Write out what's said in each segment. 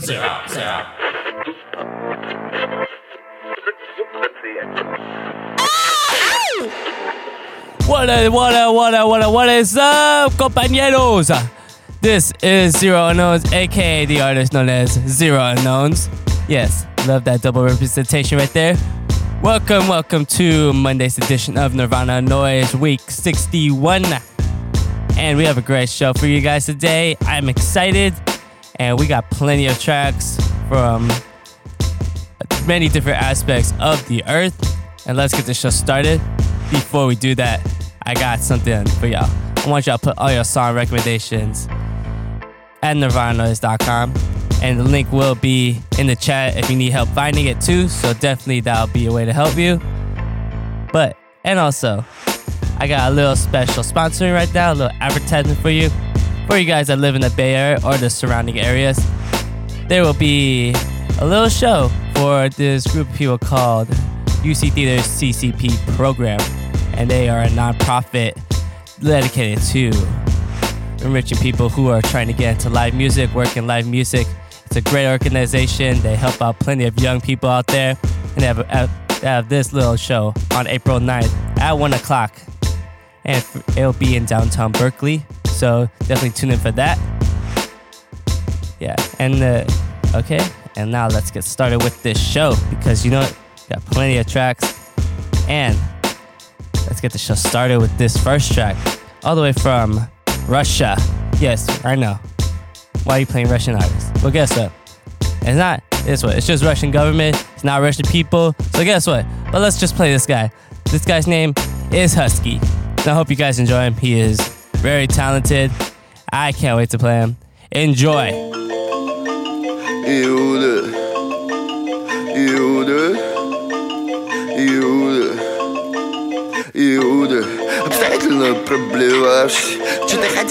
Zero, zero. What what what what what is up, compañeros? This is Zero Unknowns, aka the artist known as Zero Unknowns. Yes, love that double representation right there. Welcome, welcome to Monday's edition of Nirvana Noize, week 61. And we have a great show for you guys today. I'm excited, and we got plenty of tracks from many different aspects of the earth. And let's get the show started. Before we do that, I got something for y'all. I want y'all to put all your song recommendations at nirvananoise.com. And the link will be in the chat if you need help finding it too. So definitely that'll be a way to help you. But, and also, I got a little special sponsoring right now, a little advertisement for you. For you guys that live in the Bay Area or the surrounding areas, there will be a little show for this group of people called UC Theater's CCP program. And they are a nonprofit dedicated to enriching people who are trying to get into live music, work in live music. It's a great organization. They help out plenty of young people out there. And they have, they have this little show on April 9th at 1 o'clock. And it'll be in downtown Berkeley. So definitely tune in for that. Yeah. And, uh, okay. And now let's get started with this show because you know, got plenty of tracks. And let's get the show started with this first track, all the way from Russia. Yes, I know. Why are you playing Russian artists? Well, guess what? It's not this what? It's just Russian government. It's not Russian people. So guess what? But let's just play this guy. This guy's name is Husky. And I hope you guys enjoy him. He is very talented. I can't wait to play him. Enjoy. Иуда, Иуда, Иуда, Иуда Обстоятельно проблевавшись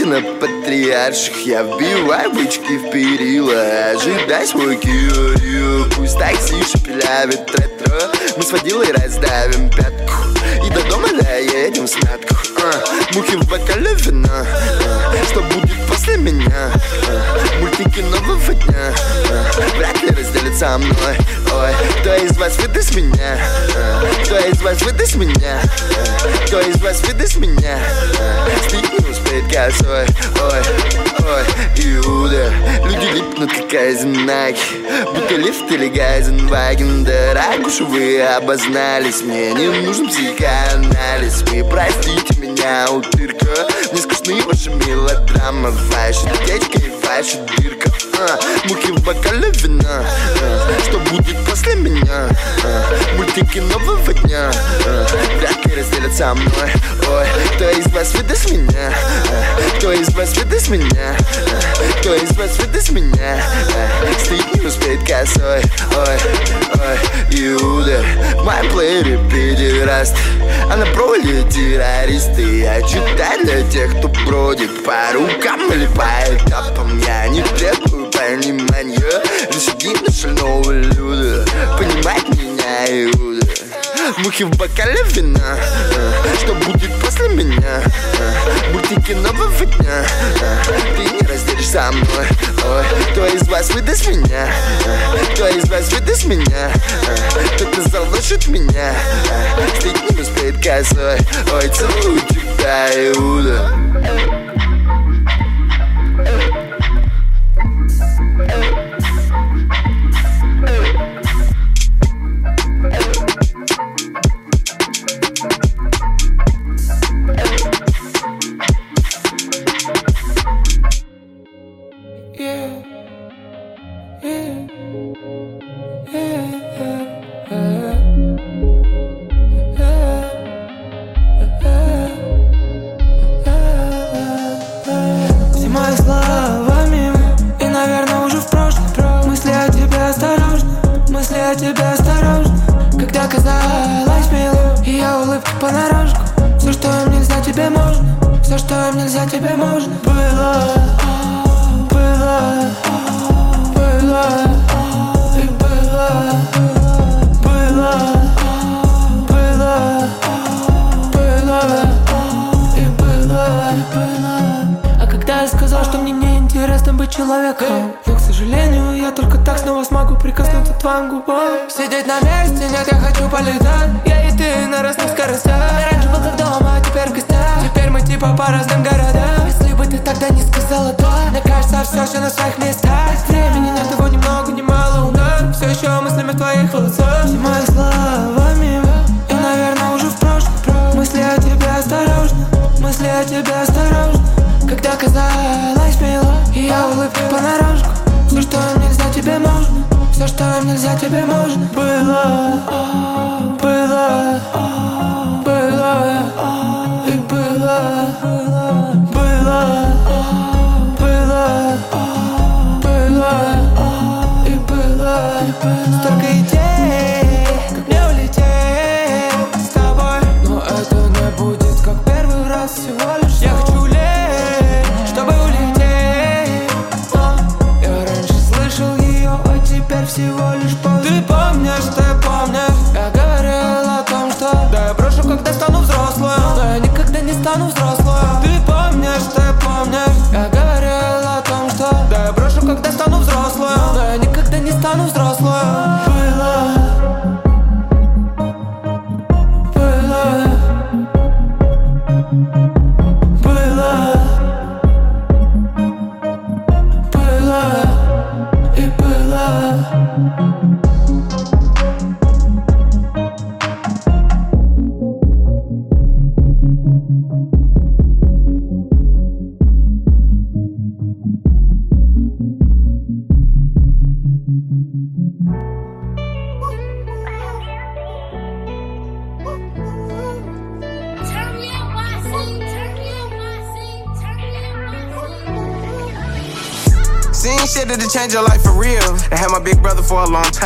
на патриарших Я вбиваю бычки в перила. Ожидай свой кио Пусть такси шепелявит ретро. Мы с водилой раздавим пятку. И до дома доедем в смятку а, Мухи в бокале вина а, Что будет после меня а, Мультики нового дня а, Вряд ли разделят со мной Ой, кто из вас выдаст меня? А, Кто из вас выдаст меня? А, Кто из вас выдаст меня? А, Стыд не успеет косой Ой, ой, Иуда Люди липнут как айзенаки Будто лифт или гайзенваген Дорогуша, вы обознались. Мне не нужен психоанализ Вы простите меня, утырка. Мне скучны ваши мелодрамы Ваша течка и ваша дырка а, Мухи в бокале вина а, Что будет после меня? А, мультики нового дня а, Вряд разделят со мной Ой, кто из вас выдаст меня? А, кто из вас выдаст меня? А, кто из вас выдаст меня? А, стыд не успеет косой Ой, ой, Иуда В моем плеере педераст А на проводе террористы Я читаю для тех, кто бродит По рукам или по этапам Я не требую понимания Лишь едино шального люда. Понимать меня, Иуда. Мухи в бокале вина. Что будет после меня? Мультики нового дня. Ты не разделишь со мной. Ой, кто из вас выдаст меня? Кто из вас выдаст меня? Кто-то заложит меня? Стыд не успеет косой. Ой, целую тебя, Иуда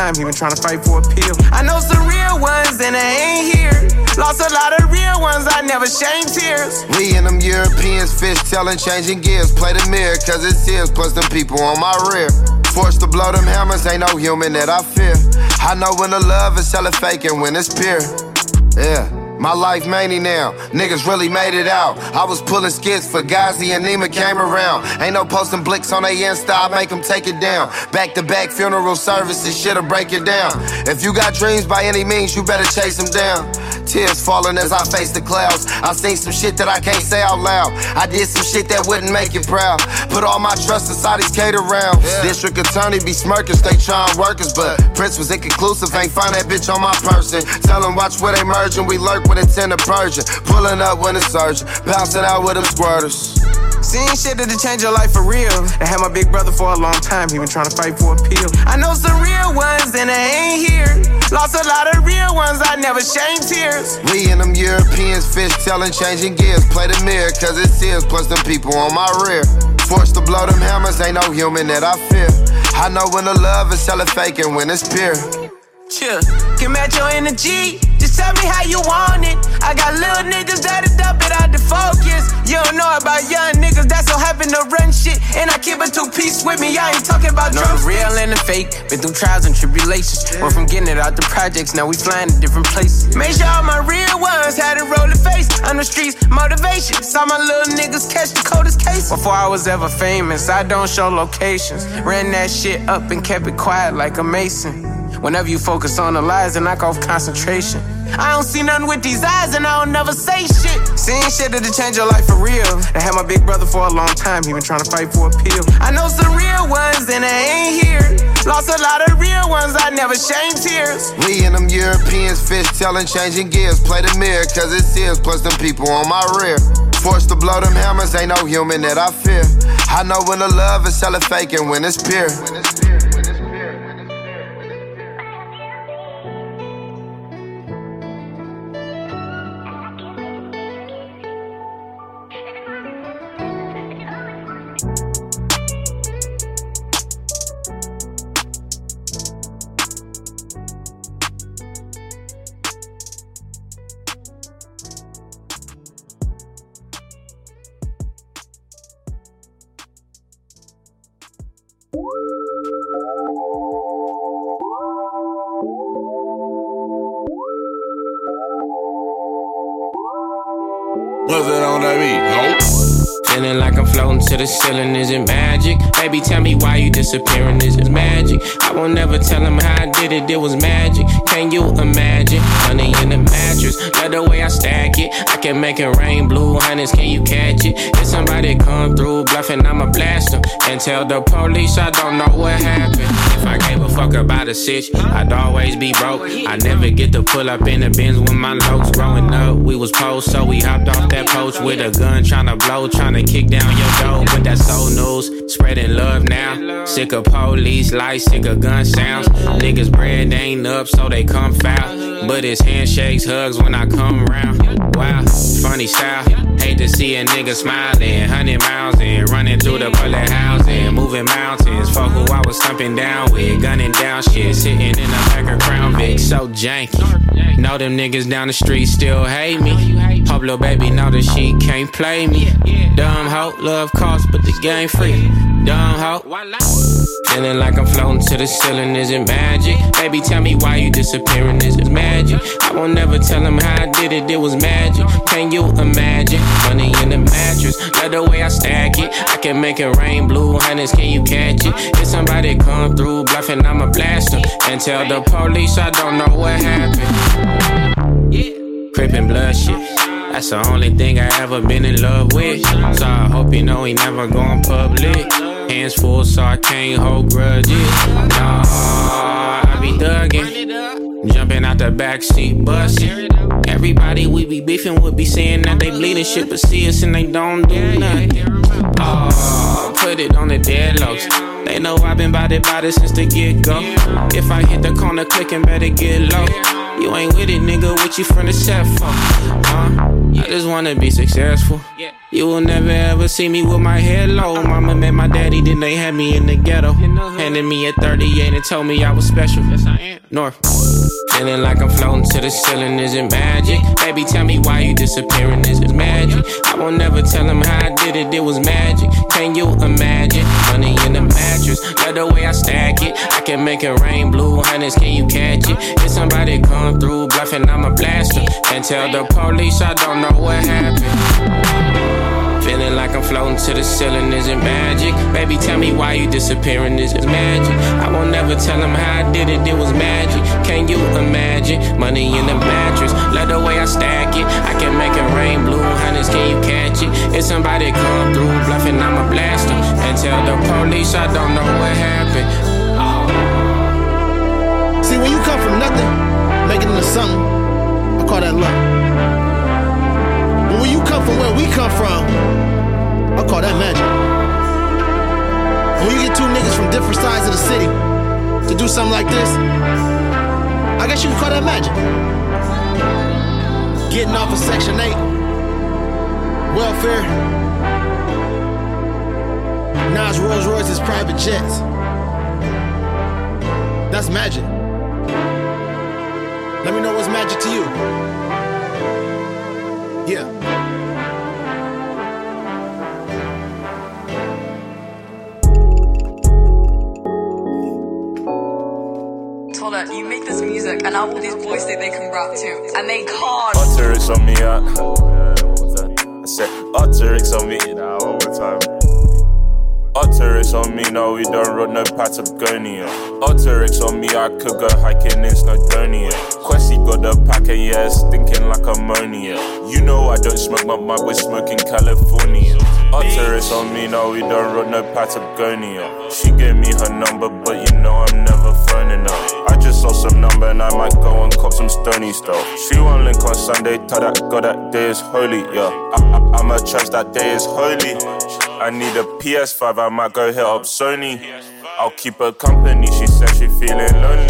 time, he been trying to fight for a pill. I know some real ones and they ain't here. Lost a lot of real ones, I never shame tears. We and them Europeans fish telling, changing gears. Play the mirror, cause it's his, plus them people on my rear. Forced to blow them hammers, ain't no human that I fear. I know when the love is hella fake and when it's pure. Yeah. My life many now, niggas really made it out. I was pulling skits for Gazi and Nima came around. Ain't no posting blicks on they Insta, I make them take it down. Back to back funeral services, shit'll break it down. If you got dreams by any means, you better chase them down. Tears falling as I face the clouds. I seen some shit that I can't say out loud. I did some shit that wouldn't make you proud. Put all my trust inside these cater rounds. District attorney be smirking, stay trying workers, but Prince was inconclusive. Ain't find that bitch on my person. Tell them watch where they merging. We lurk when with intent of purging. Pulling up when it's urgent. Bouncing out with them squirters. Seen shit that'll change your life for real. I had my big brother for a long time, he been trying to fight for a pill. I know some real ones and they ain't here. Lost a lot of real ones, I never shame tears. We and them Europeans fish telling, changing gears. Play the mirror, cause it's his, plus them people on my rear. Forced to blow them hammers, ain't no human that I fear. I know when the love is hella fake and when it's pure. Chill, can match your energy. Just tell me how you want it. I got little niggas that'll dump it out the focus. You don't know about young niggas that so happen to run shit. And I keep a two piece with me. I ain't talking about the real and the fake. Been through trials and tribulations. Went from getting it out the projects, now we flying to different places. Make sure all my real ones had a roll face on the streets. Motivation. Saw my little niggas catch the coldest case. Before I was ever famous, I don't show locations. Ran that shit up and kept it quiet like a mason. Whenever you focus on the lies and knock off concentration. I don't see nothing with these eyes and I don't never say shit. Seeing shit that'll change your life for real. I had my big brother for a long time, he been trying to fight for a pill. I know some real ones and they ain't here. Lost a lot of real ones, I never shame tears. We and them Europeans fish telling, changing gears. Play the mirror, cause it's his, plus them people on my rear. Forced to blow them hammers, ain't no human that I fear. I know when the love is hella fake and when it's pure. To the ceiling, is it magic? Baby, tell me why you disappearing, is it magic? I won't never tell him how I did it, it was magic. Can you imagine? Money in the mattress, love the way I stack it. I can make it rain blue, honey's, can you catch it? If somebody come through bluffing, I'ma blast them. And tell the police I don't know what happened. If I gave a fuck about a sitch, I'd always be broke. I never get to pull up in the bins when my lows growing up. We was post, so we hopped off that post with a gun, trying to blow, trying to kick down your door. But that soul news, spreading love now. Sick of police lights, sick of gun sounds. Niggas bread ain't up, so they come foul. But it's handshakes, hugs when I come round. Wow, funny style. Hate to see a nigga smiling, hundred miles and running through the bullet housing, moving mountains. Fuck who I was thumping down with, gunning down shit, sitting in back of Crown Vic, so janky. Know them niggas down the street still hate me. Hope little baby know that she can't play me. Dumb hoe, love but the game free. Dumb hoe. Feeling like I'm floating to the ceiling, is it magic? Baby, tell me why you disappearing, is it magic? I won't never tell him how I did it, it was magic. Can you imagine? Money in the mattress, love the way I stack it. I can make it rain blue, honey's, can you catch it? If somebody come through bluffing, I'ma blast them. And tell the police I don't know what happened. Crippin' blood shit. That's the only thing I ever been in love with. So I hope you know he never going public. Hands full, so I can't hold grudges. Nah, I be thuggin'. Jumping out the backseat, bustin'. Everybody we be beefing would be saying that they bleeding shit, but see us and they don't do nothing. Oh, put it on the deadlocks. They know I've been it, bout since the get go. If I hit the corner clicking, better get low. You ain't with it, nigga. What you from the set for? Huh? I just wanna be successful. You will never ever see me with my head low. Mama met my daddy, then they had me in the ghetto. Handed me a 38 and told me I was special. Yes, I am. North. Feeling like I'm floating to the ceiling, is it magic? Baby, tell me why you disappearing, is it magic? I won't never tell him how I did it, it was magic. Can you imagine? Money in the mattress, love the way I stack it. I can make it rain blue, honey's, can you catch it? If somebody come through bluffing, I'm a blaster. And tell the police I don't know what happened. Feeling like I'm floating to the ceiling, is it magic? Baby, tell me why you disappearing, is it magic? I won't never tell him how I did it, it was magic. Can you imagine? Money in the mattress, love the way I stack it. I can make it rain blue, honey's, can you catch it? If somebody come through bluffing, I'ma blast them. And tell the police I don't know what happened. See, when you come from nothing, make it into something, I call that luck. But when you come from where we come from, I call that magic. When you get two niggas from different sides of the city to do something like this, I guess you can call that magic. Getting off of Section 8, welfare, Nas Rolls Royce's private jets. That's magic. Let me know what's magic to you. Yeah. told her, you make this music, and now all these boys think they can rap too, and they can't. Arc'teryx on me, yeah. I said, Arc'teryx on me. One more time. Arc'teryx on me, no, we don't run no Patagonia. Arc'teryx on me, I could go hiking in Snowdonia. Quessy got the pack and yeah, stinking like ammonia. You know I don't smoke, but my boy smoking California. Arc'teryx on me, no, we don't run no Patagonia. She gave me her number, but you know I'm never phoning her. I just saw some number and I might go and cop some stony stuff. She won't link on Sunday, tell that God that day is holy, yeah. I, I, I'm a church that day is holy. I need a PS5, I might go hit up Sony. I'll keep her company, she said she feeling lonely.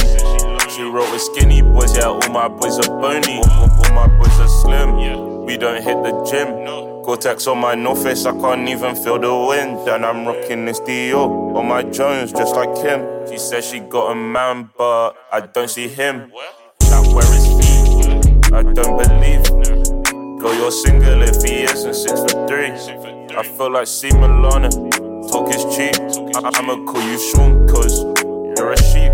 She wrote with skinny boys, yeah, all my boys are bony. All, my boys are slim. We don't hit the gym. Gore-Tex on my North Face, I can't even feel the wind. And I'm rocking this Dior on my Jones, just like him. She says she got a man, but I don't see him. Chat, where is he? I don't believe. Go, you're single if he isn't six foot three. I feel like C Milana. Talk is cheap. I- I'ma call you Sean, cause you're a sheep.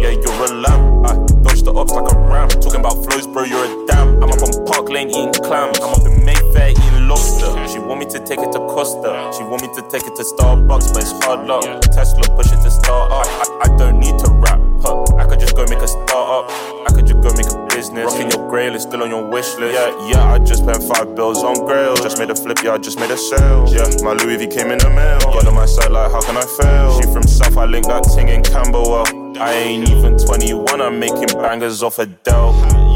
Yeah, you're a lamb. I dodge the ops like a ram. Talking about flows, bro, you're a damn. I'm up on Park Lane eating clams. I'm up in Mayfair eating lobster. She want me to take it to Costa. She want me to take it to Starbucks, but it's hard luck. Tesla push it to start up. I, I don't need to rap. Huh. I could just go make a start up. I could just go make a business. Rocking your grail is still on your wish list. Yeah, yeah, I just spent five bills on grail. Just made a flip, yeah, I just made a sale. Yeah, my Louis V came in the mail. Got on my side, like, how can I fail? She from South, I link that ting in Camberwell. I ain't even 21, I'm making bangers off Adele.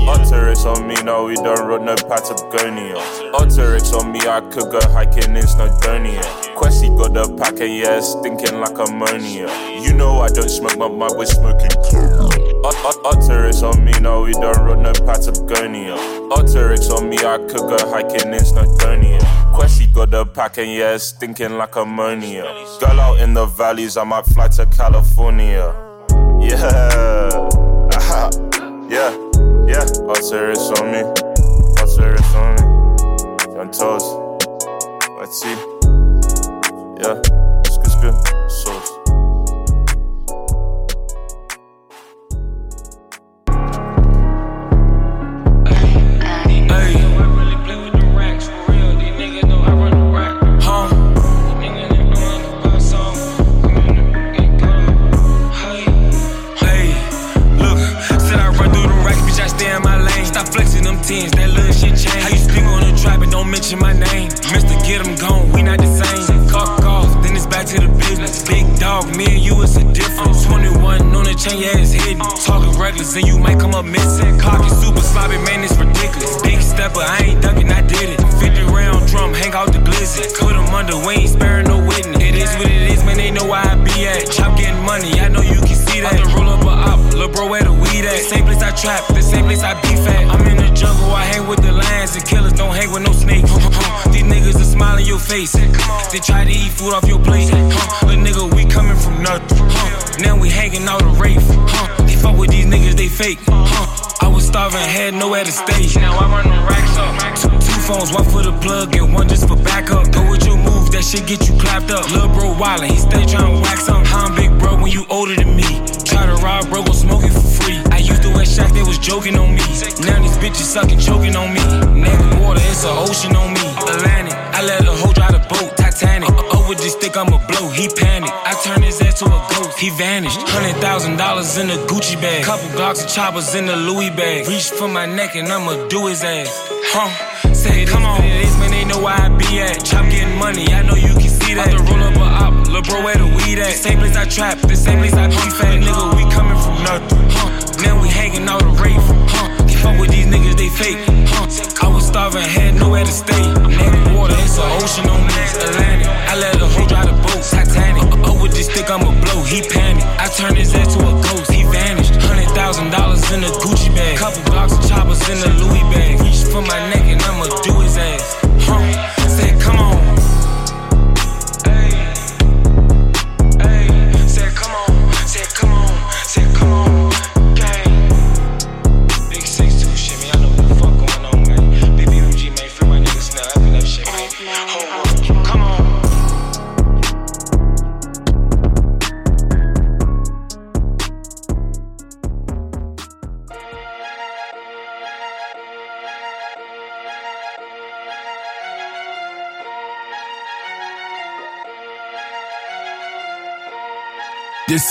Arc'teryx on me, no, we don't run no Patagonia. Arc'teryx on me, I could go hiking in Snowdonia. Questy got the pack and yeah, it's stinking like ammonia. You know I don't smoke, but my boy smoking Arc'teryx on me, no, we don't run no Patagonia. Arc'teryx on me, I could go hiking in Snowdonia. Questy got the pack and yeah, it's stinking like ammonia. Girl out in the valleys, I might fly to California. Yeah, aha, yeah, yeah. Arc'teryx on me, Arc'teryx on me. John Toes, let's see. Yeah, wildin', he stay tryna wax. How I'm big bro when you older than me. Try to rob bro, go smoking for free. I used to wear shots, they was joking on me. Now these bitches sucking, choking on me. Naked water, it's an ocean on me. Atlantic, I let a hoe drive the boat. Titanic, over this stick, I'ma blow. He panicked. I turned his ass to a ghost. He vanished. Hundred thousand dollars in a Gucci bag. Couple Glocks of choppers in the Louis bag. Reach for my neck and I'ma do his ass. Huh? Say, come on, it is, man, they know where I be at. Chop getting money, I know you can see that. About to roll up a op, lil' bro, where the weed at? The Same place I trap, the same place I beef at. Nigga, we coming from nothing. Huh? Now we hanging out a rafe. Huh? Fuck with these niggas, they fake. Huh? I was starving, had nowhere to stay. Naked water, it's an ocean on me. Atlantic, I let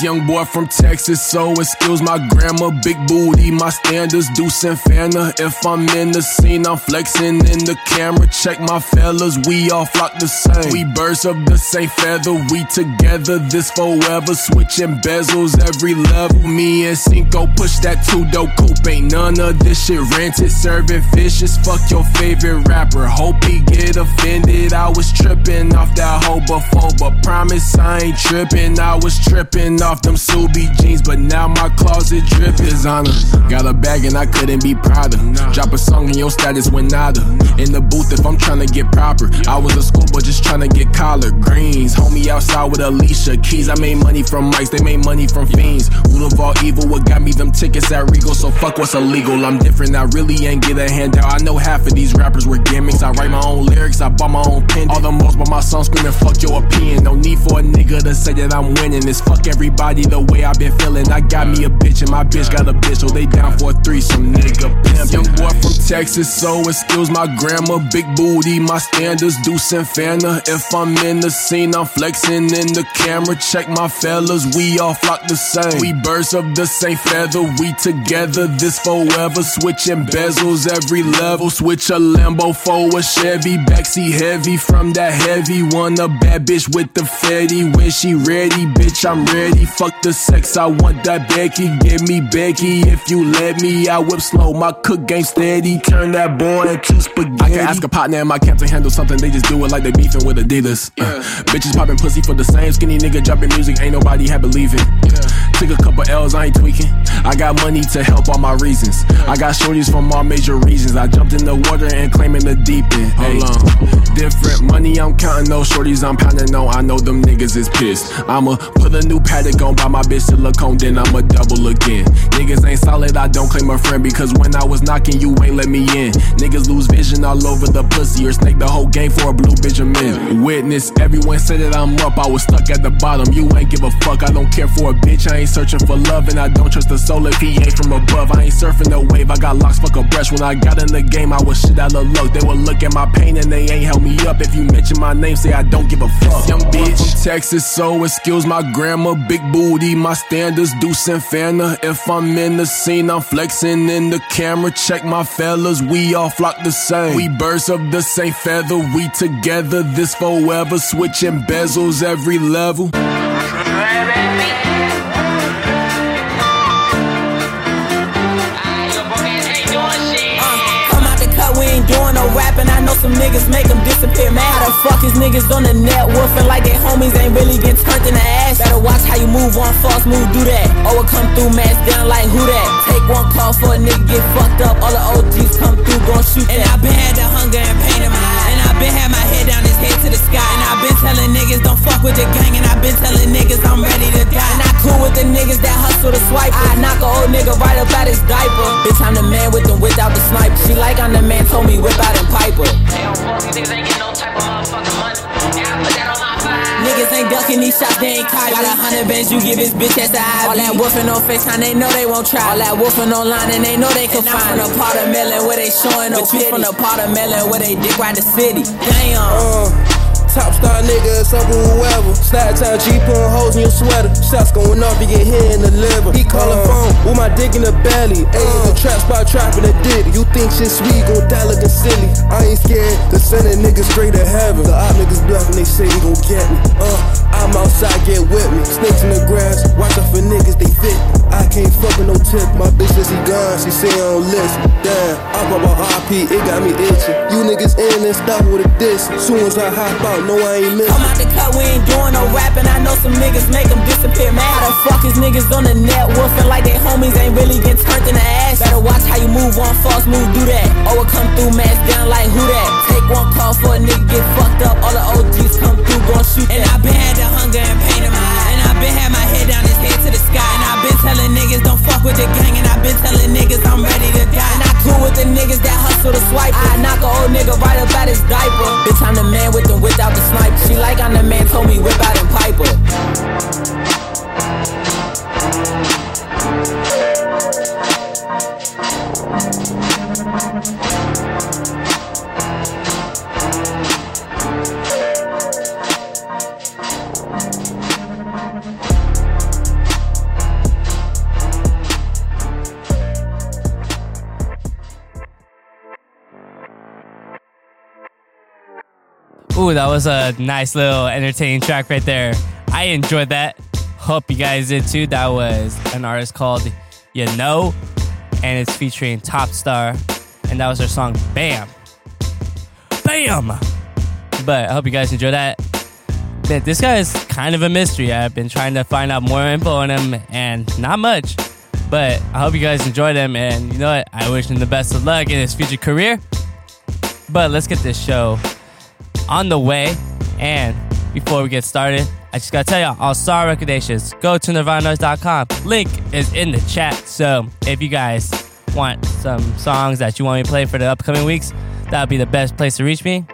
Young boy from Texas, so excuse my grandma, big booty, my standards, Deuce and Fanta. If I'm in the scene, I'm flexing in the camera. Check my fellas, we all flock the same. We birds of the same feather, we together, this forever. Switching bezels every level. Me and Cinco push that two door coupe. Ain't none of this shit rented, serving fishes. Fuck your favorite rapper, hope he get offended. I was tripping off that hoe before, but promise I ain't tripping. I was tripping off them Subi jeans, but now my closet drip is on Got a bag and I couldn't be prouder. Drop a song and your status went nada. In the booth if I'm trying to get proper. I was a school schoolboy just trying to get collard greens. Homie outside with Alicia Keys. I made money from mics, they made money from fiends. Root of all evil, what got me them tickets at Regal? So fuck what's illegal. I'm different, I really ain't get a handout. I know half of these rappers were gimmicks. I write my own lyrics, I bought my own pen. All the most, but my song screaming, fuck your opinion. No need for a nigga to say that I'm winning. It's fuck every everybody the way i been feeling. I got me a bitch and my bitch got a bitch, so they down for a threesome, nigga. Pimp. Young boy from Texas, so excuse my grandma. Big booty, my standards, Deuce and Fana. If I'm in the scene, I'm flexing in the camera. Check my fellas, we all flock the same. We birds of the same feather, we together, this forever. Switching bezels every level. Switch a Lambo for a Chevy, backseat heavy from that heavy. one. a bad bitch with the fatty. When she ready, bitch, I'm ready. Fuck the sex, I want that Becky. Give me Becky if you let me. I whip slow, my cook game steady. Turn that boy into spaghetti. I can ask a partner in my camp to handle something, they just do it like they beefing with Adidas. Uh, bitches popping pussy for the same skinny nigga dropping music, ain't nobody had believing. Took a couple L's, I ain't tweaking. I got money to help all my reasons. I got shorties from all major regions. I jumped in the water and claiming the deep end. Hold on. Different money, I'm counting those shorties I'm pounding on. I know them niggas is pissed. I'ma put a new paddock on by my bitch silicone, then I'ma double again. Niggas ain't solid, I don't claim a friend because when I was knocking, you ain't let me in. Niggas lose vision all over the pussy or snake the whole game for a blue Benjamin. Witness, everyone said that I'm up, I was stuck at the bottom. You ain't give a fuck, I don't care for a bitch, I ain't searching for love, and I don't trust the soul if he ain't from above. I ain't surfing the wave, I got locks, fuck a brush. When I got in the game, I was shit out of luck. They would look at my pain and they ain't help me up. If you mention my name, say I don't give a fuck. Young bitch from Texas, so excuse my grammar. Big booty, my standards, Deuce and Fana. If I'm in the scene, I'm flexing in the camera. Check my fellas, we all flock the same. We birds of the same feather, we together, this forever. Switching bezels every level. Rapping. I know some niggas make them disappear, man. How the fuck is niggas on the net wolfing like their homies ain't really getting turned in the ass? Better watch how you move on false move, do that. Or it come through, mask down like who that? Take one call for a nigga get fucked up. All the OGs come through, gon' shoot and that. And I been had the hunger and pain in my eye. And I been had my head down, his head to the sky. And I been telling niggas don't fuck with the gang. And I been telling niggas I'm ready to die. And cool with the niggas that hustle to swipe. I knock a old nigga right up out his diaper. Bitch, I'm the man with them without the sniper. She like I'm the man, told me whip out and piper. Niggas ain't ducking these shots, they ain't caught. Got a hundred bands, you give his bitch ass a eye. All that woofing on FaceTime, they know they won't try. All that woofing online, and they know they can find. from the part of melon where they showing no But you from the part of melon where they dick ride the city. Damn. Uh, top star nigga, it's up with whoever. Time G putting holes in your sweater. Shots going off, you get hit in the liver. He call a phone with my dick in the belly. Ayy, in the trap spot trapping a dick. You think shit sweet, gon' die looking silly. I ain't scared to send a nigga straight to heaven. The op niggas bluffing, they say they gon' get me. Uh, I'm outside, get with me. Snakes in the grass, watch out for niggas, they fit. I can't fuck with no tip. My bitch says he gone, she say I don't listen. Damn, I pop a RP, it got me itching. You niggas in and stop with a diss. Soon as I hop out, no I ain't missing. Come out the cut, we ain't doing no rapping. I know some niggas make them disappear, man. How the fuck is niggas on the net wolfing like they homies ain't really getting turned in the ass? Better watch how you move on false move, do that. Or it come through, mask down like who that? Take one call for a nigga get fucked up. All the OGs come through, gon' shoot That. And I been had the hunger and pain in my eye. And I been had my head down, his head to the sky. And I been telling niggas don't fuck with the gang. And I been telling niggas I'm ready to die. And I cool with the niggas that hustle to swipe. I knock a old nigga right up out his diaper. Bitch, I'm the man with them without the snipe. She like I'm the man, told me whip out and piper. Ooh, that was a nice little entertaining track right there. I enjoyed that. Hope you guys did too. That was an artist called You Know, and it's featuring Top$tarr, and that was their song Bamm. Bam! But I hope you guys enjoyed that. Man, this guy is kind of a mystery. I've been trying to find out more info on him, and not much. But I hope you guys enjoyed him, and you know what? I wish him the best of luck in his future career. But let's get this show on the way. And before we get started, I just gotta tell y'all, all star recommendations, go to nirvanoise.com. Link is in the chat. So if you guys want some songs that you want me to play for the upcoming weeks, that would be the best place to reach me.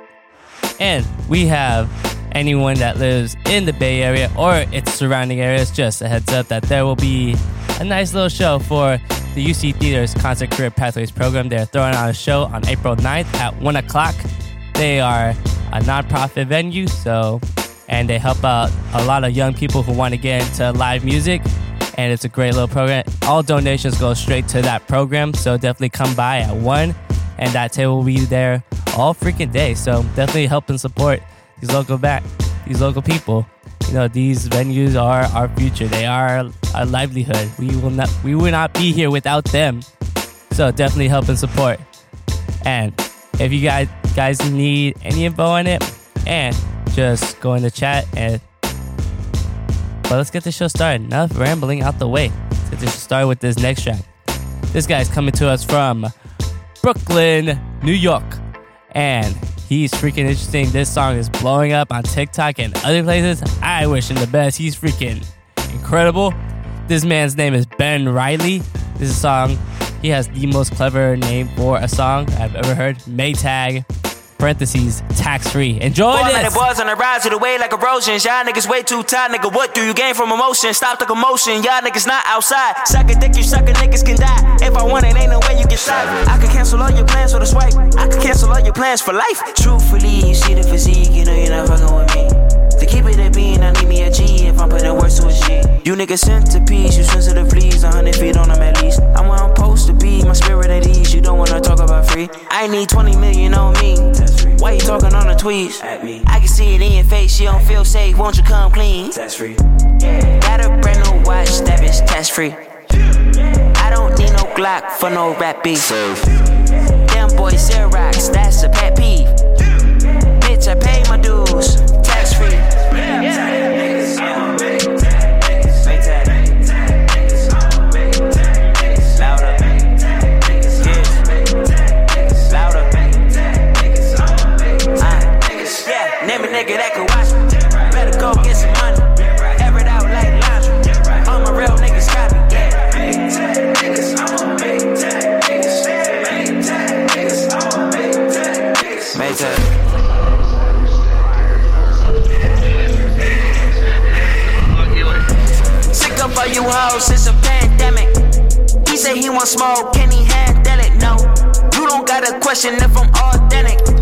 And we have anyone that lives in the Bay Area or its surrounding areas, just a heads up that there will be a nice little show for the UC Theater's Concert Career Pathways program. They're throwing on a show on April 9th at 1 o'clock. They are a nonprofit venue, so and they help out a lot of young people who want to get into live music. And it's a great little program. All donations go straight to that program, so definitely come by at 1 and that table will be there all freaking day. So definitely help and support these local back, these local people. You know, these venues are our future. They are our livelihood. We will not, we will not be here without them. So definitely help and support. And if you guys guys need any info on it, and just go in the chat and. But let's get the show started. Enough rambling out the way. Let's get this started with this next track. This guy's coming to us from Brooklyn, New York. And he's freaking interesting. This song is blowing up on TikTok and other places. I wish him the best. He's freaking incredible. This man's name is Ben Reilly. This is a song. He has the most clever name for a song I've ever heard. Maytag, parentheses, tax free. Enjoy Boy, this. was on the rise of the way like erosions. Y'all niggas way too tight, nigga. What do you gain from emotion? Stop the commotion. Y'all niggas not outside. Suck a dick, you sucker niggas can die. If I want it, ain't no way you can stop. I could cancel all your plans with a swipe. I could cancel all your plans for life. Truthfully, you see the physique, you know you're not fucking with me. To keep it a bean, I need me a G if I'm putting words to a G. You niggas centipedes, you sensitive please, a hundred feet on them at least. I'm where I'm supposed to be, my spirit at ease. You don't wanna talk about free. I need 20 million on me. Why you talking on the tweets? I can see it in your face, you don't feel safe, won't you come clean? That's free. Got a brand new watch, that bitch test free. I don't need no Glock for no rap beef. Them boys Xerox, that's a pet peeve. Bitch, I pay my dues, tax free. Yeah, name nigga that can watch me. Better go get some money. Air it out like laundry. All my real niggas got me. Maytag. Sick of all you hoes, it's a pandemic. He say he want smoke, can he handle it? No. You don't gotta question if I'm authentic.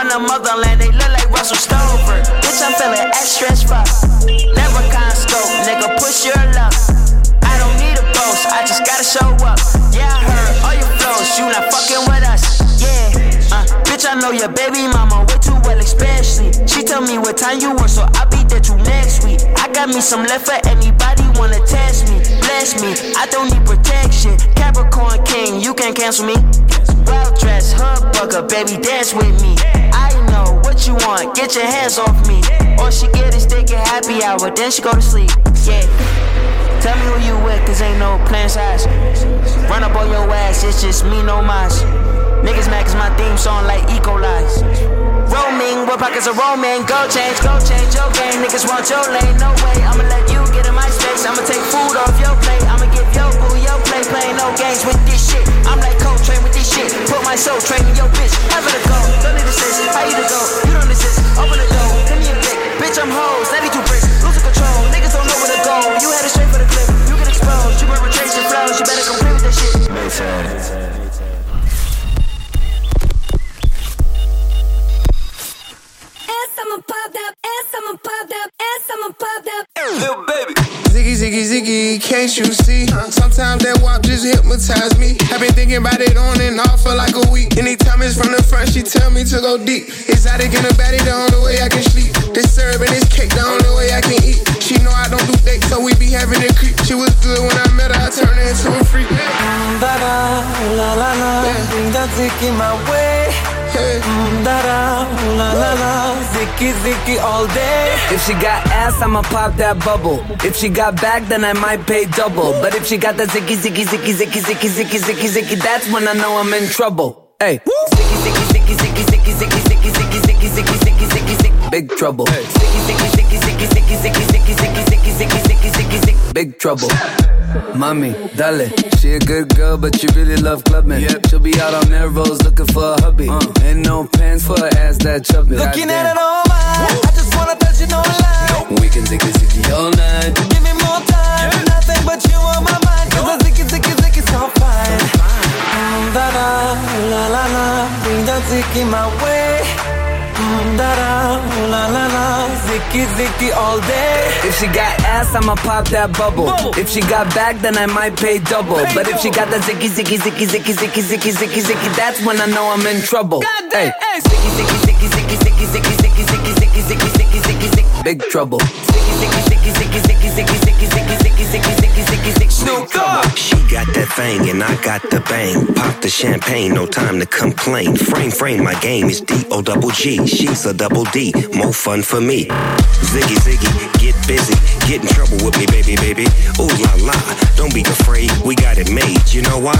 From the motherland, they look like Russell Stover. Bitch, I'm feeling extra as fuck. Never con scope, nigga, push your luck. I don't need a boast, I just gotta show up. Yeah, I heard all your flows, you not fucking I know your baby mama way too well, especially. She tell me what time you work, so I'll be there till next week. I got me some left for anybody wanna test me. Bless me, I don't need protection. Capricorn King, you can't cancel me. Well dressed, hood bugger, baby, dance with me. I know what you want, get your hands off me. All she get is dick at happy hour, then she go to sleep. Yeah. Tell me who you with, cause ain't no plan size. Run up on your ass, it's just me, no mas. Niggas mad cause my theme song like Equalize. Roaming, what pockets are roaming? Go change, go change your game. Niggas want your lane, no way. I'ma let you get in my space. I'ma take food off your plate. I'ma give your boo your play. Playing no games with this shit. I'm like Coltrane with this shit. Put my soul train in your bitch. It a go. Don't need assist. How you to go? You don't assist. Open the door. Give me a dick. Bitch, I'm hoes. 92 bricks. Losing control. Niggas don't know where to go. You headed straight for the cliff. You get exposed. You your flows. You better complete with that shit. Little baby. Ziggy, ziggy, ziggy, can't you see? Sometimes that walk just hypnotize me. I've been thinking about it on and off for like a week. Anytime it's from the front, she tell me to go deep. Exotic in a baddie, the only way I can sleep. This syrup and this cake, the only way I can eat. She know I don't do fake, so we be having a creep. She was good when I met her, I turned her into a freak. Mm, da da, la la la, bring that zicky my way. Mm. If she got ass, I'ma pop that bubble. If she got back, then I might pay double. But if she got the zicky zicky zicky zicky zicky zicky zicky zicky, that's when I know I'm in trouble. Hey, zicky zicky zicky zicky zicky zicky zicky zicky zicky zicky zicky zicky zicky, big trouble. Zicky zicky zicky zicky zicky zicky zicky zicky zicky zicky zicky zicky, big trouble. Mommy, dale. She a good girl, but you really love clubbing. Yep. She'll be out on Melrose looking for a hubby. Uh. Ain't no pants for her ass that chubby. Looking at it all mine. I just wanna touch it no lie. We can ziggy ziggy all night. Give me more time. Nothing but you on my mind. Cause the zicky, zicky, zicky so fine. Mm, da da, la la la. Bring that zicky my way. Mm, da da, la la Zicky, zicky all day. If she got ass, I'ma pop that bubble. If she got back, then I might pay double. But if she got that zicky zicky zicky zicky zicky zicky zicky zicky, that's when I know I'm in trouble. Hey, zicky zicky zicky zicky zicky zicky zicky zicky zicky zicky zicky zicky zicky, big trouble. She got that thing and I got the bang. Pop the champagne, no time to complain. Frame, frame, my game is D O double G. She's a double D, more fun for me. Ziggy, ziggy, get busy. Get in trouble with me, baby, baby. Ooh la la, don't be afraid, we got it made. You know why?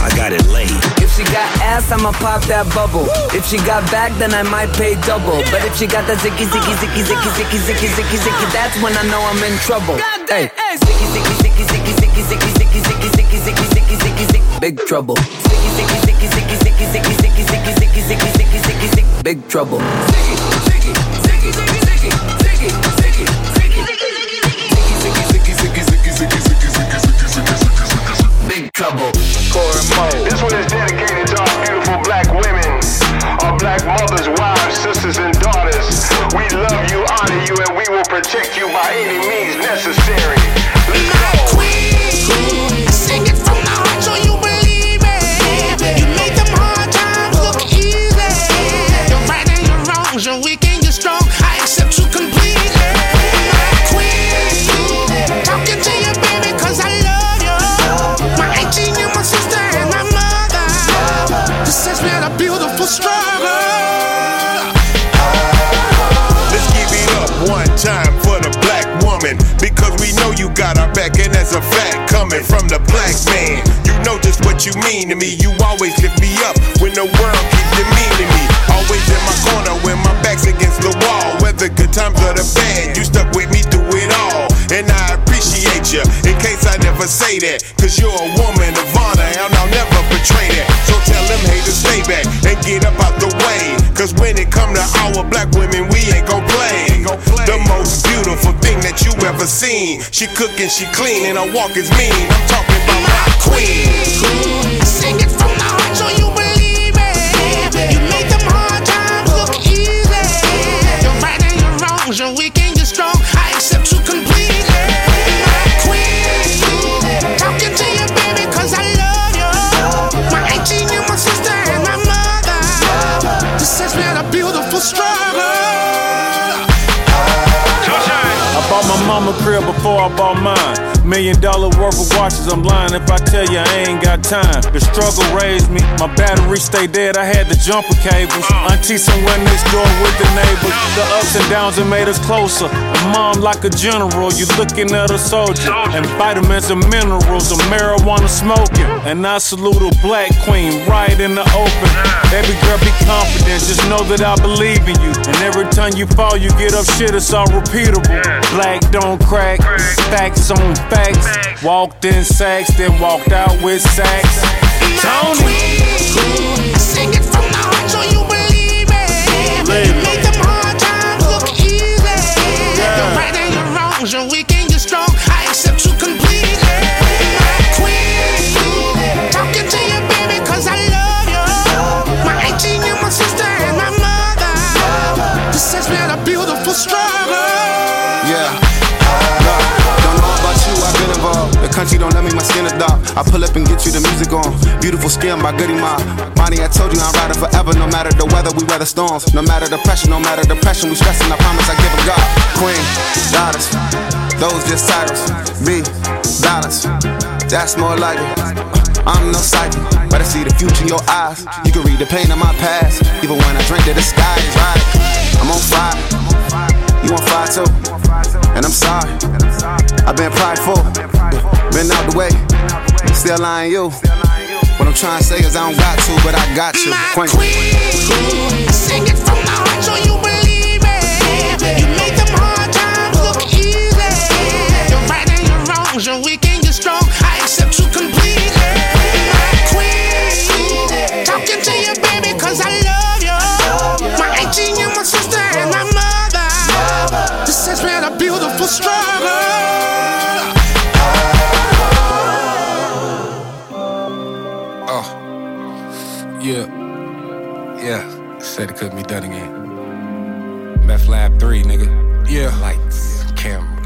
I got it laid. If she got ass, I'ma pop that bubble. If she got back, then I might pay double. But if she got that zicky zicky zicky zicky zicky zicky zicky zicky, that's when I know I'm in trouble. Hey, zicky zicky zicky zicky zicky zicky zicky zicky zicky zicky zicky zicky zicky, big trouble. Zicky zicky zicky zicky zicky zicky zicky zicky zicky zicky zicky zicky zicky, big trouble. Zicky zicky zicky zicky zicky zicky zicky zicky Big trouble. This one is dedicated to our beautiful black women, our black mothers, wives, sisters, and daughters. We love you, honor you, and we will protect you by any means necessary. Let's go. Got our back, and that's a fact coming from the black man. You know just what you mean to me. You always lift me up when the world keeps demeaning me. Always in my corner when my back's against the wall. Whether good times or the bad, you stuck with me through it all. And I appreciate you. In case I never say that, cause you're a woman of honor, and I'll never betray that. So tell them haters to stay back and get up out the way. Cause when it come to our black women, we ain't gon' you ever seen. She cook and she clean, and her walk is mean. I'm talking about my queen. Sing it from up on mine. Million dollar worth of watches, I'm lying if I tell you I ain't got time. The struggle raised me, my battery stayed dead, I had the jumper cables. Auntie somewhere next door with the neighbors. The ups and downs have made us closer. A mom like a general, you looking at a soldier. And vitamins and minerals, a marijuana smoking. And I salute a black queen right in the open. Baby girl, be confident, just know that I believe in you. And every time you fall, you get up shit, it's all repeatable. Black don't crack, facts on facts. Walked in sacks, then walked out with sacks. Tony. Sing it from the heart so you believe it. Make them hard times look easy. You're right and you're wrong, you're weak country don't let me, my skin is dark. I pull up and get you the music on. Beautiful skin by Goodie Mob. Money, I told you I'm riding forever. No matter the weather, we weather storms. No matter the pressure, no matter the pressure, we stressing. I promise I give a God. Queen, daughters, those just titles. Me, dollars, that's more like it. I'm no psychic, but I see the future in your eyes. You can read the pain of my past. Even when I drink to the sky is right. I'm on fire. You on fire too? And I'm sorry. I've been prideful, been out the way, still lying you. What I'm trying to say is I don't got to, but I got you. My Queen. Sing it from the heart so you believe it. You make them hard times look easy. You're right and you're wrong, wrongs, struggle. Oh. Yeah. Yeah. Said it couldn't be done again. Meth Lab 3, nigga. Yeah. Lights, camera.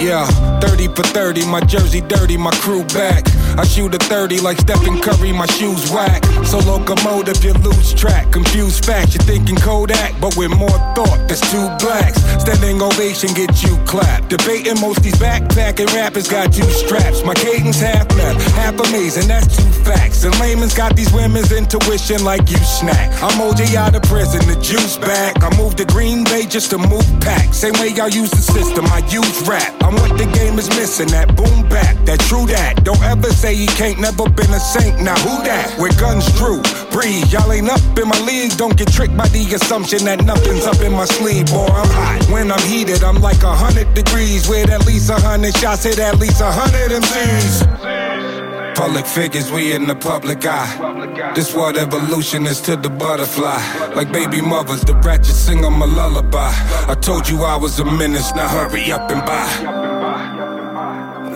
Yeah, 30 for 30, my jersey dirty, my crew back. I shoot a 30 like Stephen Curry, my shoes whack. So locomotive, you lose track. Confused facts, you're thinking Kodak, but with more thought, there's two blacks. Standing ovation, get you clapped. Debating most these backpacking rappers got you straps. My cadence half left, half amazing, that's two facts. And layman's got these women's intuition like you snack. I'm OJ out of prison, the juice back. I moved to Green Bay just to move pack. Same way y'all use the system, I use rap. I'm what the game is missing, that boom back, that true that. Don't ever say he can't, never been a saint. Now who that? With guns drew, breathe. Y'all ain't up in my league. Don't get tricked by the assumption that nothing's up in my sleeve. Boy, I'm hot. When I'm heated, I'm like a hundred degrees. With at least a hundred shots, hit at least a hundred MCs. Public figures, we in the public eye. This what evolution is to the butterfly. Like baby mothers, the ratchet sing 'em a lullaby. I told you I was a menace, now hurry up and buy.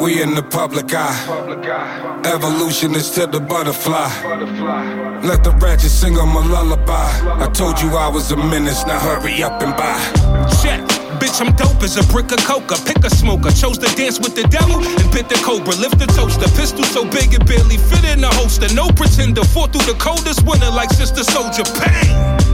We in the public eye. Evolution is to the butterfly. Let the ratchet sing 'em a lullaby. I told you I was a menace, now hurry up and buy. Check. Bitch, I'm dope as a brick of coca. Pick a smoker. Chose to dance with the devil and bit the cobra. Lift the toaster. Pistol so big it barely fit in the holster. No pretender. Fought through the coldest winter like Sister Souljah. Pain.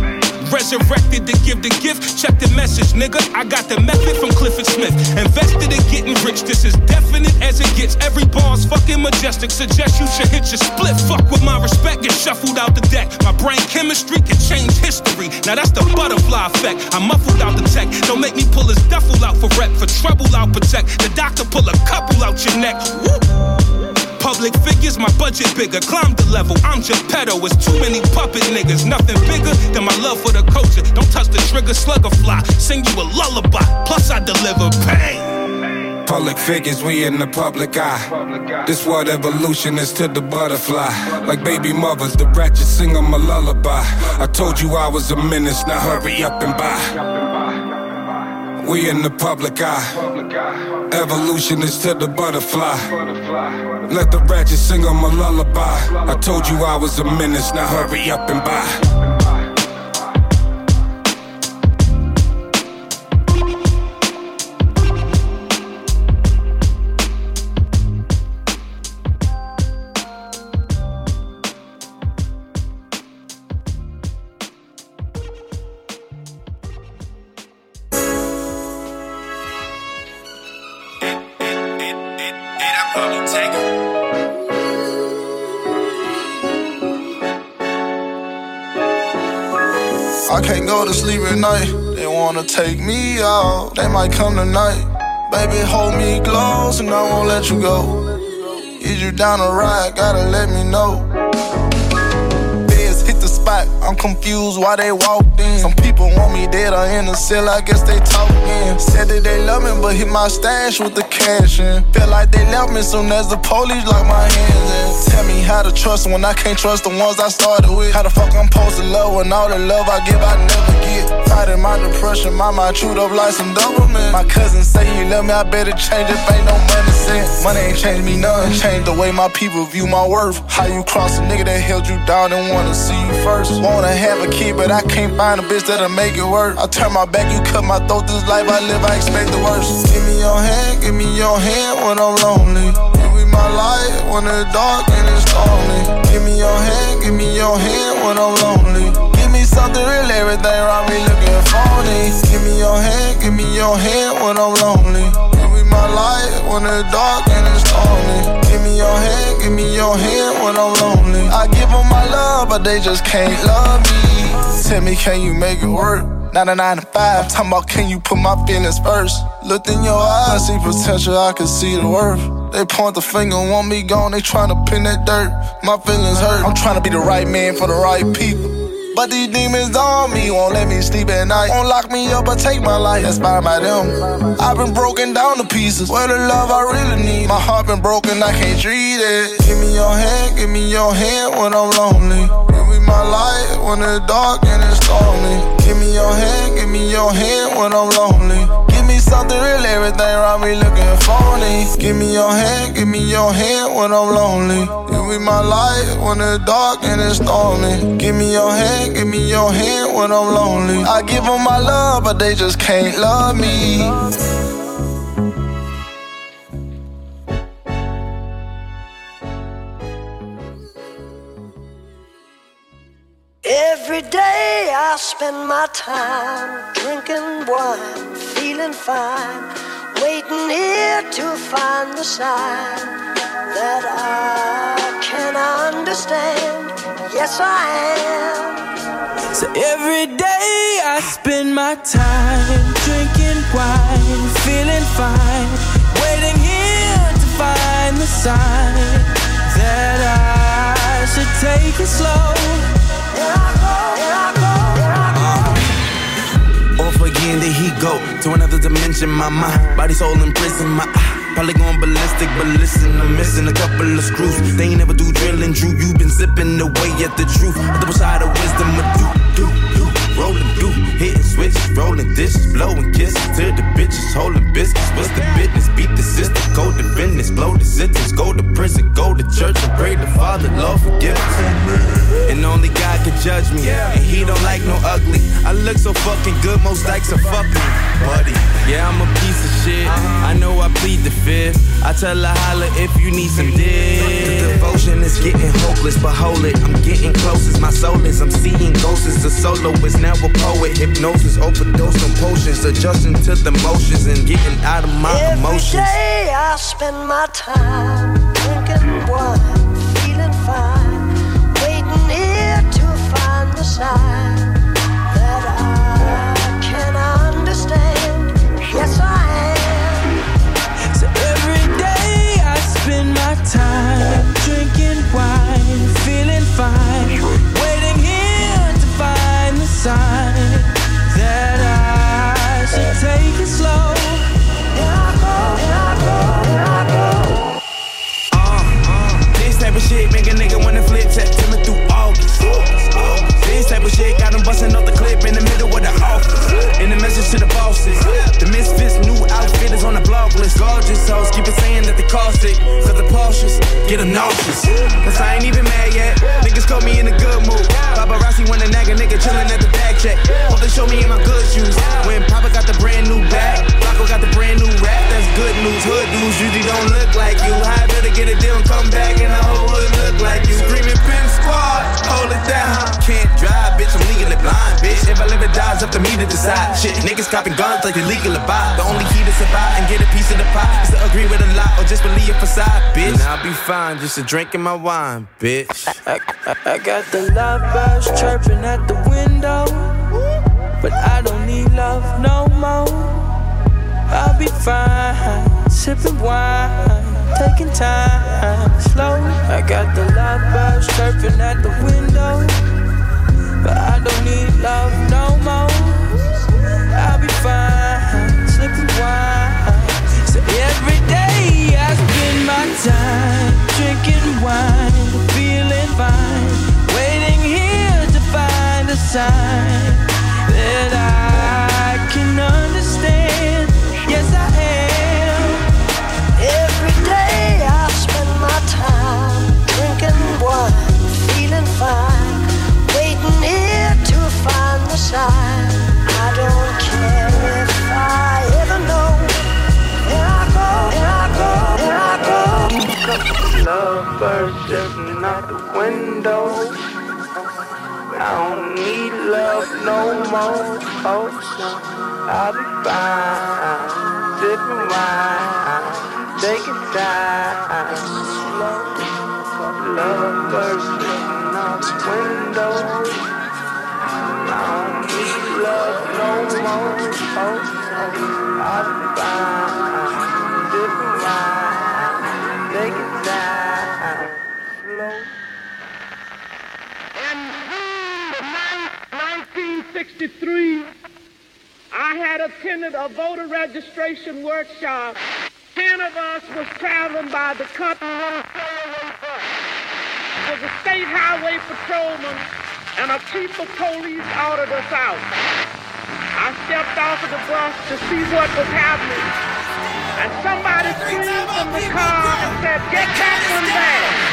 Resurrected to give the gift. Check the message, nigga. I got the method from Clifford Smith. Invested in getting rich. This is definite as it gets. Every bar's fucking majestic. Suggest you should hit your split. Fuck with my respect. Get shuffled out the deck. My brain chemistry can change history. Now that's the butterfly effect. I'm muffled out the tech. Don't make me pull his duffel out for rep. For trouble, I'll protect. The doctor pull a couple out your neck. Woo. Public figures, my budget bigger. Climb the level, I'm just pedo. It's too many puppet niggas. Nothing bigger than my love for the culture. Don't touch the trigger, slugger fly. Sing you a lullaby. Plus, I deliver pain. Public figures, we in the public eye. This what evolution is to the butterfly. Like baby mothers, the ratchet sing 'em a lullaby. I told you I was a menace, now hurry up and buy. We in the public eye. Evolution is to the butterfly. Let the ratchet sing 'em a lullaby. I told you I was a menace, now hurry up and buy. I can't go to sleep at night. They wanna take me out. They might come tonight. Baby, hold me close and I won't let you go. Is you down to ride? Gotta let me know. Spot. I'm confused why they walked in. Some people want me dead or in the cell. I guess they talking. Said that they love me, but hit my stash with the cash in. Feel like they left me soon as the police locked my hands in. Tell me how to trust when I can't trust the ones I started with. How the fuck I'm supposed to love when all the love I give I never get. Fighting my depression, my mind chewed up like some Doberman. My cousin say you love me, I better change if ain't no money sent. Money ain't changed me none. Changed the way my people view my worth. How you cross a nigga that held you down and wanna see you first. Wanna have a kid, but I can't find a bitch that'll make it work. I turn my back, you cut my throat. This life I live, I expect the worst. Give me your hand, give me your hand when I'm lonely. Give me my light when it's dark and it's lonely. Give me your hand, give me your hand when I'm lonely. Give me something real, everything around me looking phony. Give me your hand, give me your hand when I'm lonely. My light when it's dark and it's lonely. Give me your hand, give me your hand when I'm lonely. I give them my love, but they just can't love me. Tell me, can you make it work? 99 to 5, talking about can you put my feelings first? Looked in your eyes, see potential, I can see the worth. They point the finger, want me gone, they tryna pin that dirt. My feelings hurt. I'm tryna be the right man for the right people. But these demons on me won't let me sleep at night. Won't lock me up or take my life. Inspired by them. I've been broken down to pieces. Where the love I really need. My heart been broken, I can't treat it. Give me your hand, give me your hand when I'm lonely. Give me my light when it's dark and it's stormy. Give me your hand, give me your hand when I'm lonely. Something real, everything around me looking phony. Give me your hand, give me your hand when I'm lonely. Give me my light when it's dark and it's stormy. Give me your hand, give me your hand when I'm lonely. I give them my love, but they just can't love me. Spend my time drinking wine, feeling fine, waiting here to find the sign that I can understand. Yes, I am. So every day I spend my time drinking wine, feeling fine, waiting here to find the sign that I should take it slow. Off again, there he go to another dimension. My mind, body, soul in prison. My eye, probably going ballistic, but listen, I'm missing a couple of screws. They ain't never do drilling, Drew. You been zipping away at the truth. A double side of wisdom, a do, do, do. Rolling, do, hitting switch, rolling dishes, blowing kisses to the bitches, holding biscuits. What's the business? Beat the system, go to business, blow the sentence, go to prison, go to church and pray the Father, Lord forgive us. And only God can judge me, and He don't like no ugly. I look so fucking good, most likes are fucking buddy. Yeah, I'm a piece of shit. I know I plead the fifth. I tell her holla if you need some dick. The devotion is getting hopeless, but hold it. I'm getting close as my soul is. I'm seeing ghosts as a soloist, now a poet. Hypnosis, overdose on potions, adjusting to the motions and getting out of my Every emotions. day I spend my time drinking wine, feeling fine, waiting here to find the sign that I can understand. Yes, I am. So every day I spend my time drinking wine, feeling fine, list. Gorgeous hoes keep it saying that they cost it. Cause the Porsches get them nauseous. Cause I ain't even mad yet. Niggas caught me in a good mood. Paparazzi wanna nag a nigga chillin' at the bag check. Hope they show me in my good shoes. When Papa got the brand new bag, Rocco got the brand new rap. That's good news. Hood dudes usually don't look like you. How better get a deal and come back and the whole hood look like you. Screaming pin squad, hold it down. Can't drive, bitch. I'm legally blind, bitch. If I live or die, it's up to me to decide. Shit, niggas copping guns like they legal to buy. The only key to survive and get a piece of the pie is to agree with a lot or just believe a facade, bitch. And I'll be fine, just a drink drinking my wine, bitch. I, I, I got the lovebirds chirping at the window, but I don't need love no more. I'll be fine, sipping wine, taking time slow. I got the lovebirds chirping at the window, but I don't need love no more. I'll be fine, sipping wine. So every day I spend my time drinking wine, feeling fine, waiting here to find a sign that I can understand. Yes, I am. Day I spend my time drinking wine, feeling fine, waiting here to find the sign. I don't care if I ever know. Here I go, here I go, here I go. Love birds jumping out the window. I don't need love no more. Oh, I'll be fine. Sipping wine, taking time. Love birds jumping out the window. I don't need love no more. Oh, I'll be fine. Sipping wine, taking time. Slow. Night 1963, I had attended a voter registration workshop. Ten of us was traveling by the country. Was a state highway patrolman and a chief of police ordered us out. I stepped off of the bus to see what was happening. And somebody screamed from the car and said, get that one back.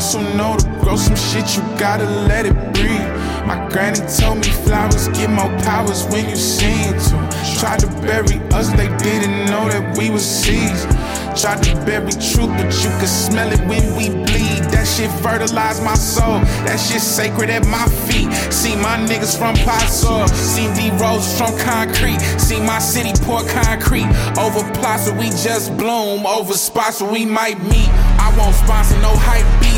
Also know to grow some shit, you gotta let it breathe. My granny told me flowers get more powers when you sing to. Tried to bury us, they didn't know that we was seeds. Tried to bury truth, but you could smell it when we bleed. That shit fertilized my soul. That shit sacred at my feet. See my niggas from Paso. See D roses from concrete. See my city pour concrete. Over plots where we just bloom. Over spots where we might meet. I won't sponsor no hype beats.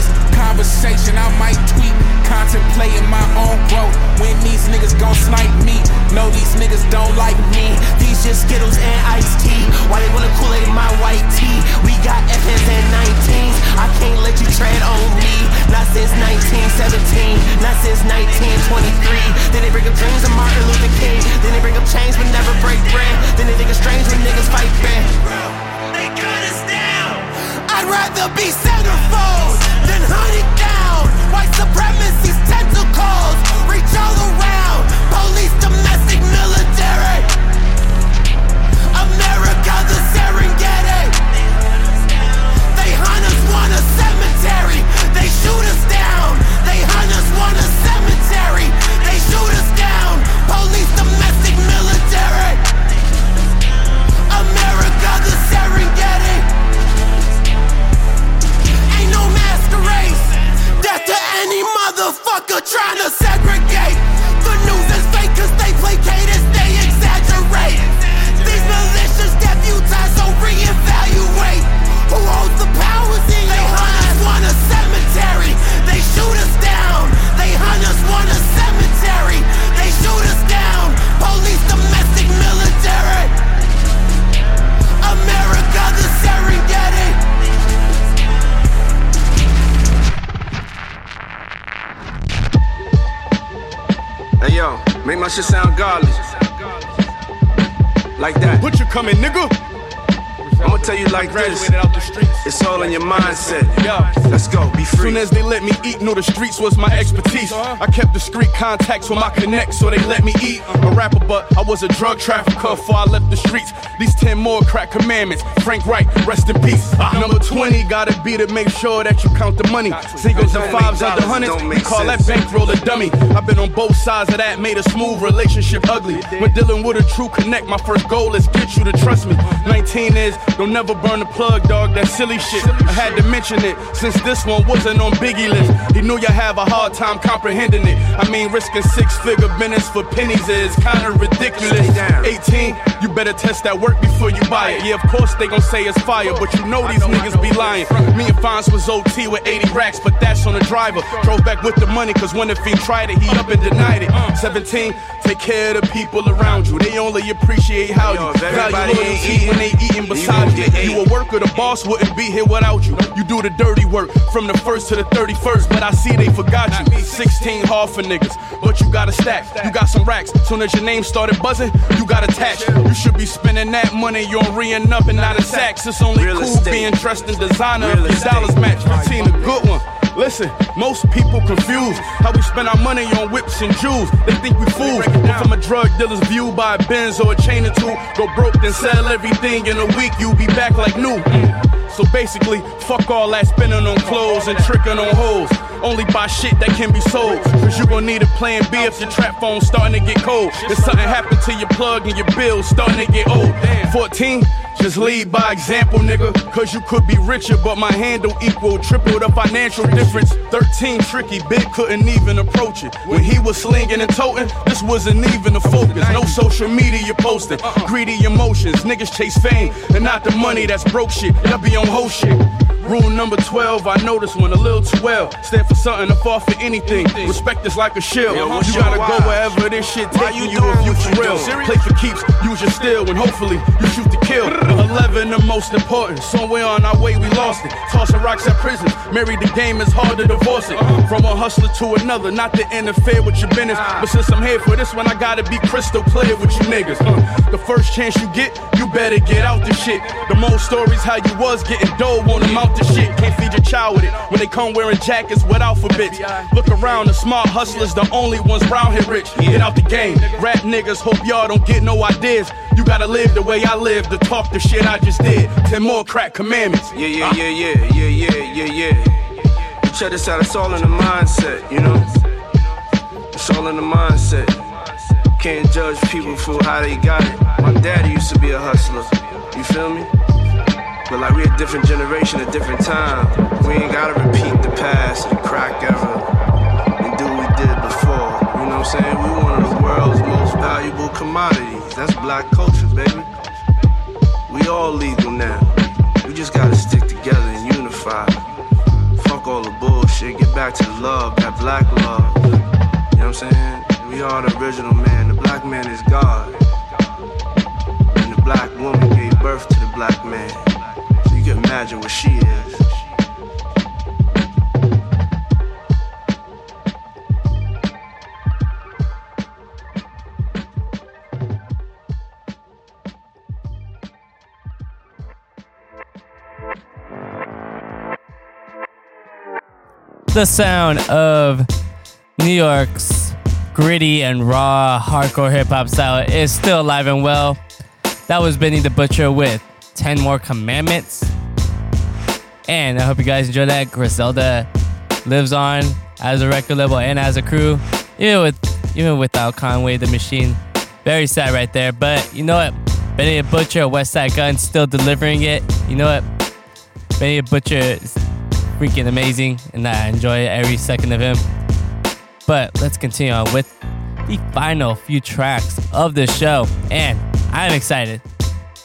Conversation I might tweet. Contemplating my own growth. When these niggas gon' snipe me. No, these niggas don't like me. These just Skittles and iced tea. Why they wanna Kool-Aid my white tea? We got FNs and 19s. I can't let you tread on me. Not since 1917. Not since 1923. Then they bring up dreams of Martin Luther King. Then they bring up chains but never break bread. Then they think it's strange when niggas fight back. They cut us down. I'd rather be centerfold than hunted down. White supremacy's tentacles reach all around. Police, domestic, military. America, the Serengeti. They hunt us, want a cemetery. They shoot us down. They hunt motherfucker trying to segregate. My shit sound godly. Like that. What you coming, nigga? I'ma tell you like this. It's all in your mindset. Let's go, be free. Soon as they let me eat, know the streets was my expertise. Uh-huh. I kept discreet contacts with my connects, so they let me eat. A rapper, but I was a drug trafficker before I left the streets. These 10 more crack commandments. Frank White, rest in peace. Uh-huh. Number 20, gotta be to make sure that you count the money. Singles and fives under dollars, hundreds. We call that bankroll a dummy. I've been on both sides of that, made a smooth relationship ugly. When dealing with a true connect, my first goal is get you to trust me. Uh-huh. 19 is, don't never burn the plug, dog, that silly shit. I had to mention it, since this one wasn't on Biggie list. He knew you have a hard time comprehending it. I mean, risking six figure minutes for pennies is kinda ridiculous. 18, you better test that work before you buy it. Yeah, of course they gon' say it's fire, but you know these niggas be lying. Me and Fonz was OT with 80 racks, but that's on the driver. Drove back with the money, cause when the fiend tried it, he up and denied it. 17, take care of the people around you. They only appreciate how you value loyalty when they eating beside you. You a worker, the boss wouldn't be here without you. You do the dirty work from the first to the 31st, but I see they forgot you. 16 hard for niggas, but you got a stack. You got some racks. Soon as your name started buzzing, you got attached. You should be spending that money on re up and not a sax. It's only Real cool estate. being dressed in designer Real if your estate. dollars match. Routine, a good one. Listen, most people confused how we spend our money on whips and jewels. They think we fools. But from a drug dealer's view, buy a Benz or a chain or two, go broke, then sell everything in a week. You be back like new. Mm. So basically, fuck all that spending on clothes and tricking on hoes. Only buy shit that can be sold. Cause you gon' need a plan B if your trap phone's starting to get cold. If something happened to your plug and your bills starting to get old. 14, just lead by example, nigga. Cause you could be richer, but my handle equal triple the financial difference. 13, tricky, big couldn't even approach it. When he was slinging and toting, this wasn't even the focus. No social media posting, greedy emotions. Niggas chase fame and not the money that's broke shit. Y'all be on whole shit. Rule number 12, I know this one a little too well. Stand for something to fall for anything. Respect is like a shield. You gotta go wherever this shit taking you you if you for real. Play for keeps, use your steel, and hopefully you shoot to kill. 11, the most important. Somewhere on our way, we lost it. Tossing rocks at prisons. Married the game, it's hard to divorce it. From a hustler to another, not to interfere with your business. But since I'm here for this one, I gotta be crystal clear with you niggas. Uh, the first chance you get, you better get out the shit. The most stories how you was getting dough on the mouth the shit. Can't feed your child with it when they come wearing jackets with alphabets. Look around, the smart hustlers, the only ones round here rich. Get out the game. Rap niggas, hope y'all don't get no ideas. You gotta live the way I live to talk the shit I just did. Ten more crack commandments. Yeah, yeah, yeah, yeah, yeah, yeah, yeah, yeah. Check this out, it's all in the mindset, you know? It's all in the mindset. Can't judge people for how they got it. My daddy used to be a hustler. You feel me? But like we a different generation, a different time. We ain't gotta repeat the past, the crack era, and do what we did before. You know what I'm saying? We one of the world's most valuable commodities. That's black culture, baby. We all legal now. We just gotta stick together and unify. Fuck all the bullshit. Get back to the love, that black love. You know what I'm saying? We are the original man. The black man is God. And the black woman gave birth to the black man. Imagine what she is. the sound of New York's gritty and raw hardcore hip hop style is still alive and well. That was Benny the Butcher with 10 More Commandments. And I hope you guys enjoy that. Griselda lives on as a record label and as a crew, even with even without Conway the Machine. Very sad right there. But you know what? Benny the Butcher, Westside Gunn, still delivering it. You know what? Benny the Butcher is freaking amazing, and I enjoy every second of him. But let's continue on with the final few tracks of the show, and I'm excited,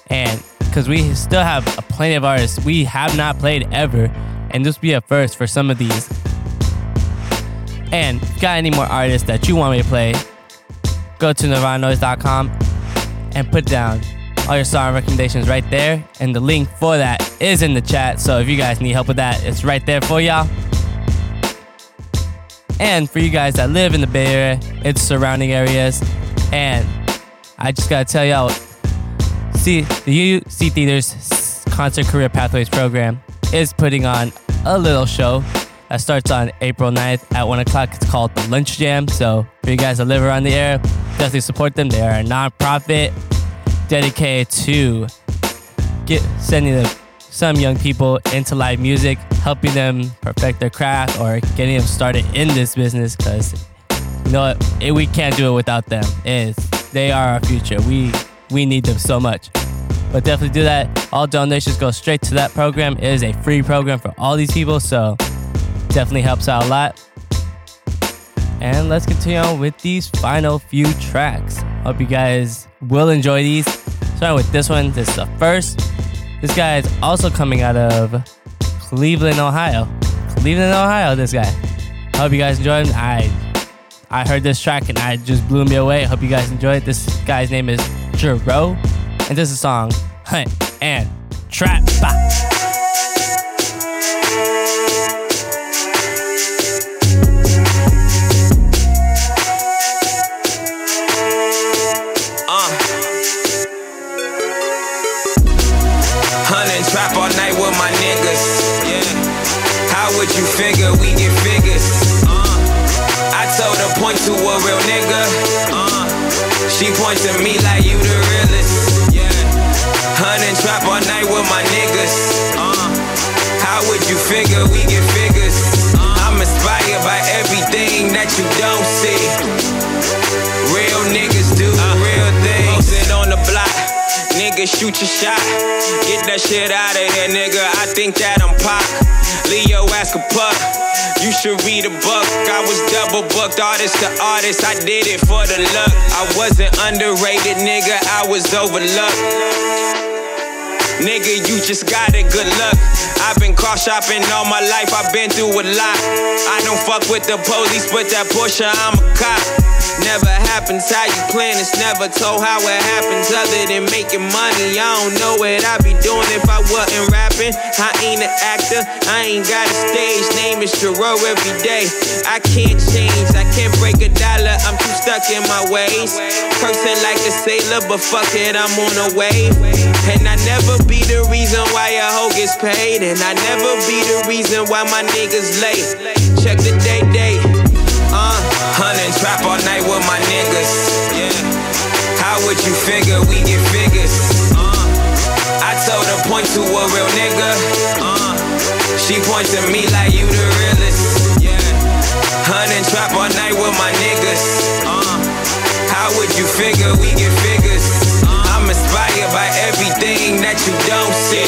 and because we still have a plenty of artists we have not played ever, and this will be a first for some of these. And got any more artists that you want me to play, go to nirvananoise.com and put down all your song recommendations right there. And the link for that is in the chat. So if you guys need help with that, it's right there for y'all. And for you guys that live in the Bay Area, its surrounding areas, and I just gotta tell y'all, the UC Theaters Concert Career Pathways program is putting on a little show that starts on April 9th at 1 o'clock. It's called the Lunch Jam. So for you guys that live around the area, definitely support them. They are a nonprofit dedicated to get sending some young people into live music, helping them perfect their craft or getting them started in this business because you know we can't do it without them. It's, they are our future. We we need them so much. But definitely do that. All donations go straight to that program. It is a free program for all these people, so definitely helps out a lot. And let's continue on with these final few tracks. Hope you guys will enjoy these. Starting with this one, this is the first. This guy is also coming out of Cleveland, Ohio. Cleveland, Ohio, this guy. Hope you guys enjoy him. I I heard this track and I just blew me away. Hope you guys enjoy it. This guy's name is Jerreau. And this is a song, Hunt and Trap. Bah. Artist. I did it for the luck. I wasn't underrated, nigga. I was overlooked. Nigga, you just got it, good luck. I've been car shopping all my life, I've been through a lot. I don't fuck with the police, but that Porsche, I'm a cop. Never happens how you plan, it's never told how it happens. Other than making money, I don't know what I'd be doing if I wasn't rapping. I ain't an actor, I ain't got a stage. Name is Jerome every day. I can't change, I can't break a dollar, I'm too stuck in my ways. Cursing like a sailor, but fuck it, I'm on a wave. And I never be the reason why a hoe gets paid. And I never be the reason why my niggas late. Check the day date. Uh, hunting trap all night with my niggas. Yeah. How would you figure we get figures? Uh, I told her point to a real nigga. Uh, she points to me like you the realest. Yeah. Hunting trap all night with my niggas. Uh, how would you figure we get figures? You don't see.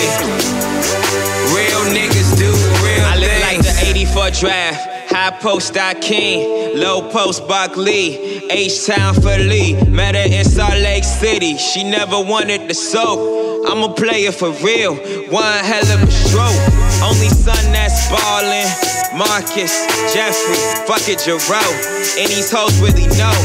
Real niggas do real I look like the 84 draft. High post Hakeem, low post Barkley, H Town for Lee. Met her in Salt Lake City, she never wanted the soap. I'm a player for real, one hell of a stroke. Only son that's ballin', Marcus, Jeffrey, fuck it, Jerome. And these hoes really know.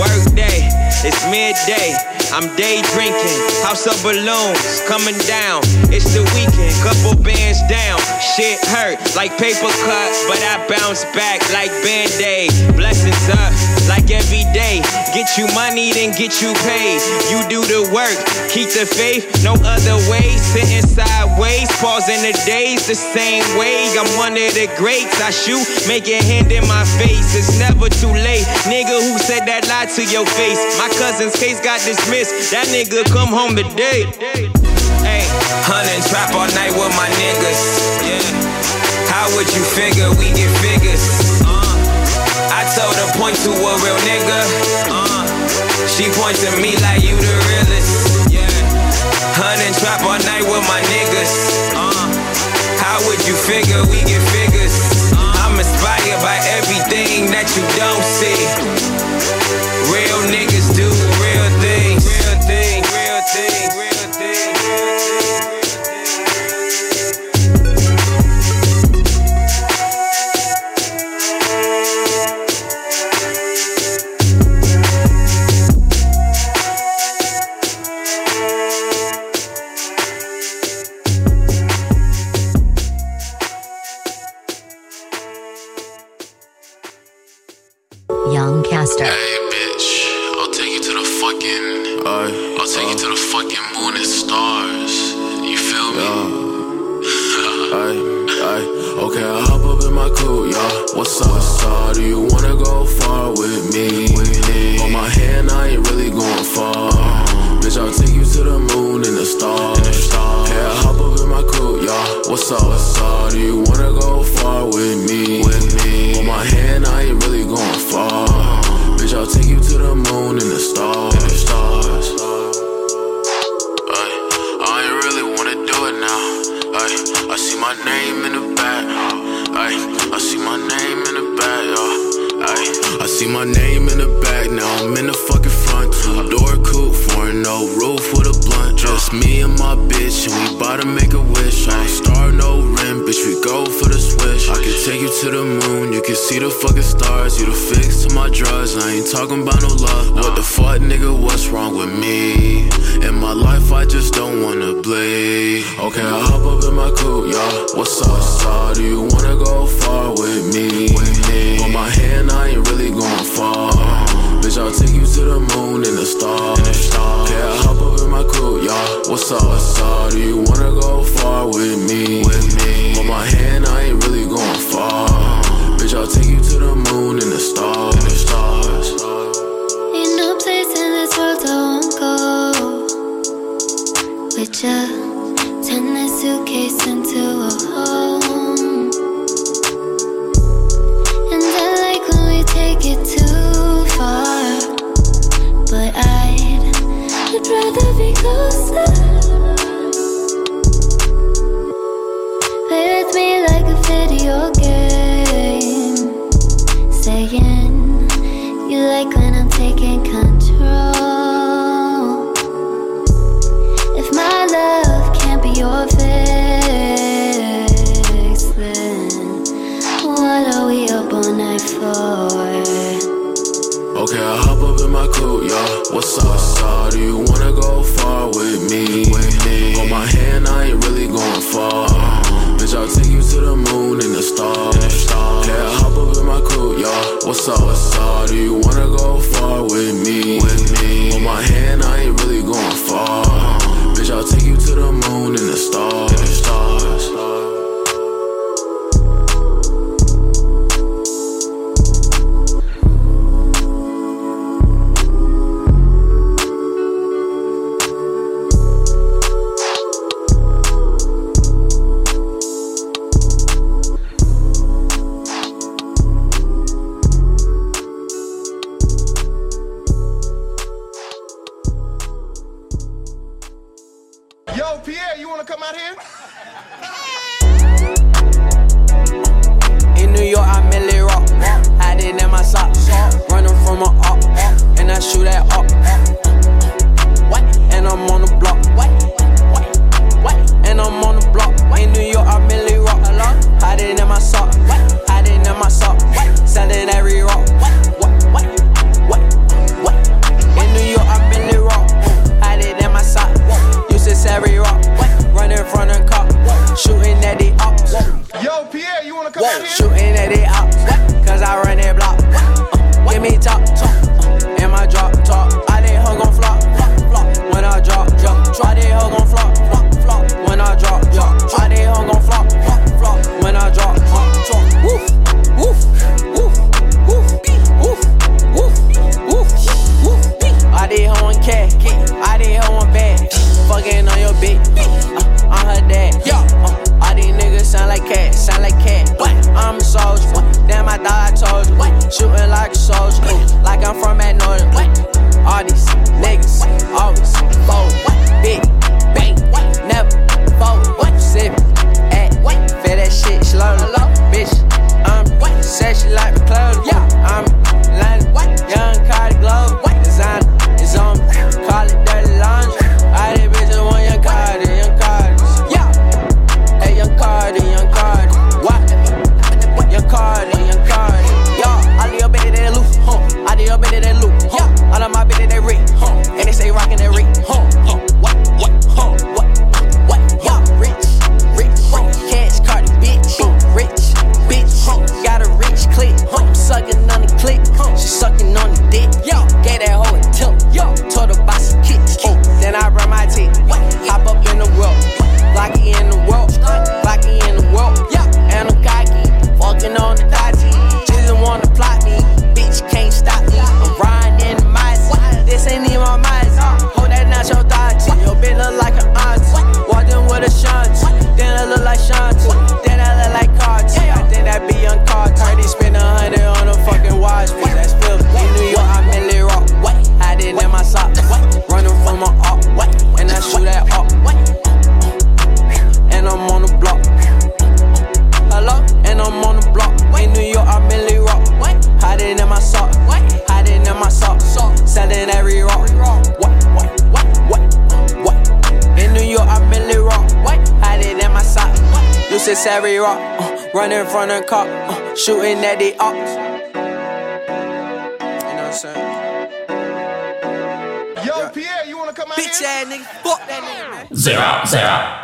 Work day, it's midday. I'm day drinking, house of balloons coming down. It's the weekend, couple bands down. Shit hurt like paper cut, but I bounce back like band aid. Blessings up like every day. Get you money, then get you paid. You do the work, keep the faith, no other way. Sitting sideways, pausing the days the same way. I'm one of the greats. I shoot, make your hand in my face. It's never too late. Nigga who said that lie to your face. My cousin's case got dismissed. That nigga come home today. Hey, hunting trap all night with my niggas. Yeah. How would you figure we get figures? Uh, I told her point to a real nigga. Uh, she points to me like you the realest. Yeah. Hunting trap all night with my niggas. Uh, how would you figure we get figures? By everything that you don't see. Real niggas do real things. Real thing, real thing, real okay, I hop up in my coupe, yeah. What's up, what's up? Do you wanna go far with me? On my hand, I ain't really going far. Bitch, I'll take you to the moon and the stars. Okay, I hop up in my coupe, yeah. What's up, what's up? Do you wanna go far with me? With me On my hand, I ain't really going far. Bitch, I'll take you to the moon and the stars. I ain't really wanna do it now. I see my name in the back. Ay, I see my name in the back, yo. Ay, I see my name in the back, now I'm in the fucking front. Two door coupe, foreign, no roof with a blunt. Just me and my bitch, and we bout to make a wish. I don't star, no rim, bitch, we go for the swish. I can take you to the moon, you can see the fucking stars. You the fix to my drugs, I ain't talking about no love. What the fuck, nigga, what's wrong with me? In my life, I just don't wanna bleed. Okay, I hop up in my coupe, y'all. What's up, up? Do you wanna go far with me? On my hand, I ain't really going far. Bitch, I'll take you to the moon and the stars. Okay, I hop up in my coupe, y'all. What's up, what's up? Do you wanna go far with me? On my hand, I ain't really going far. Bitch, I'll take you to the moon and the stars. Ain't no place in this world I won't go with ya. Turn this suitcase into a home. Play with me like a video game.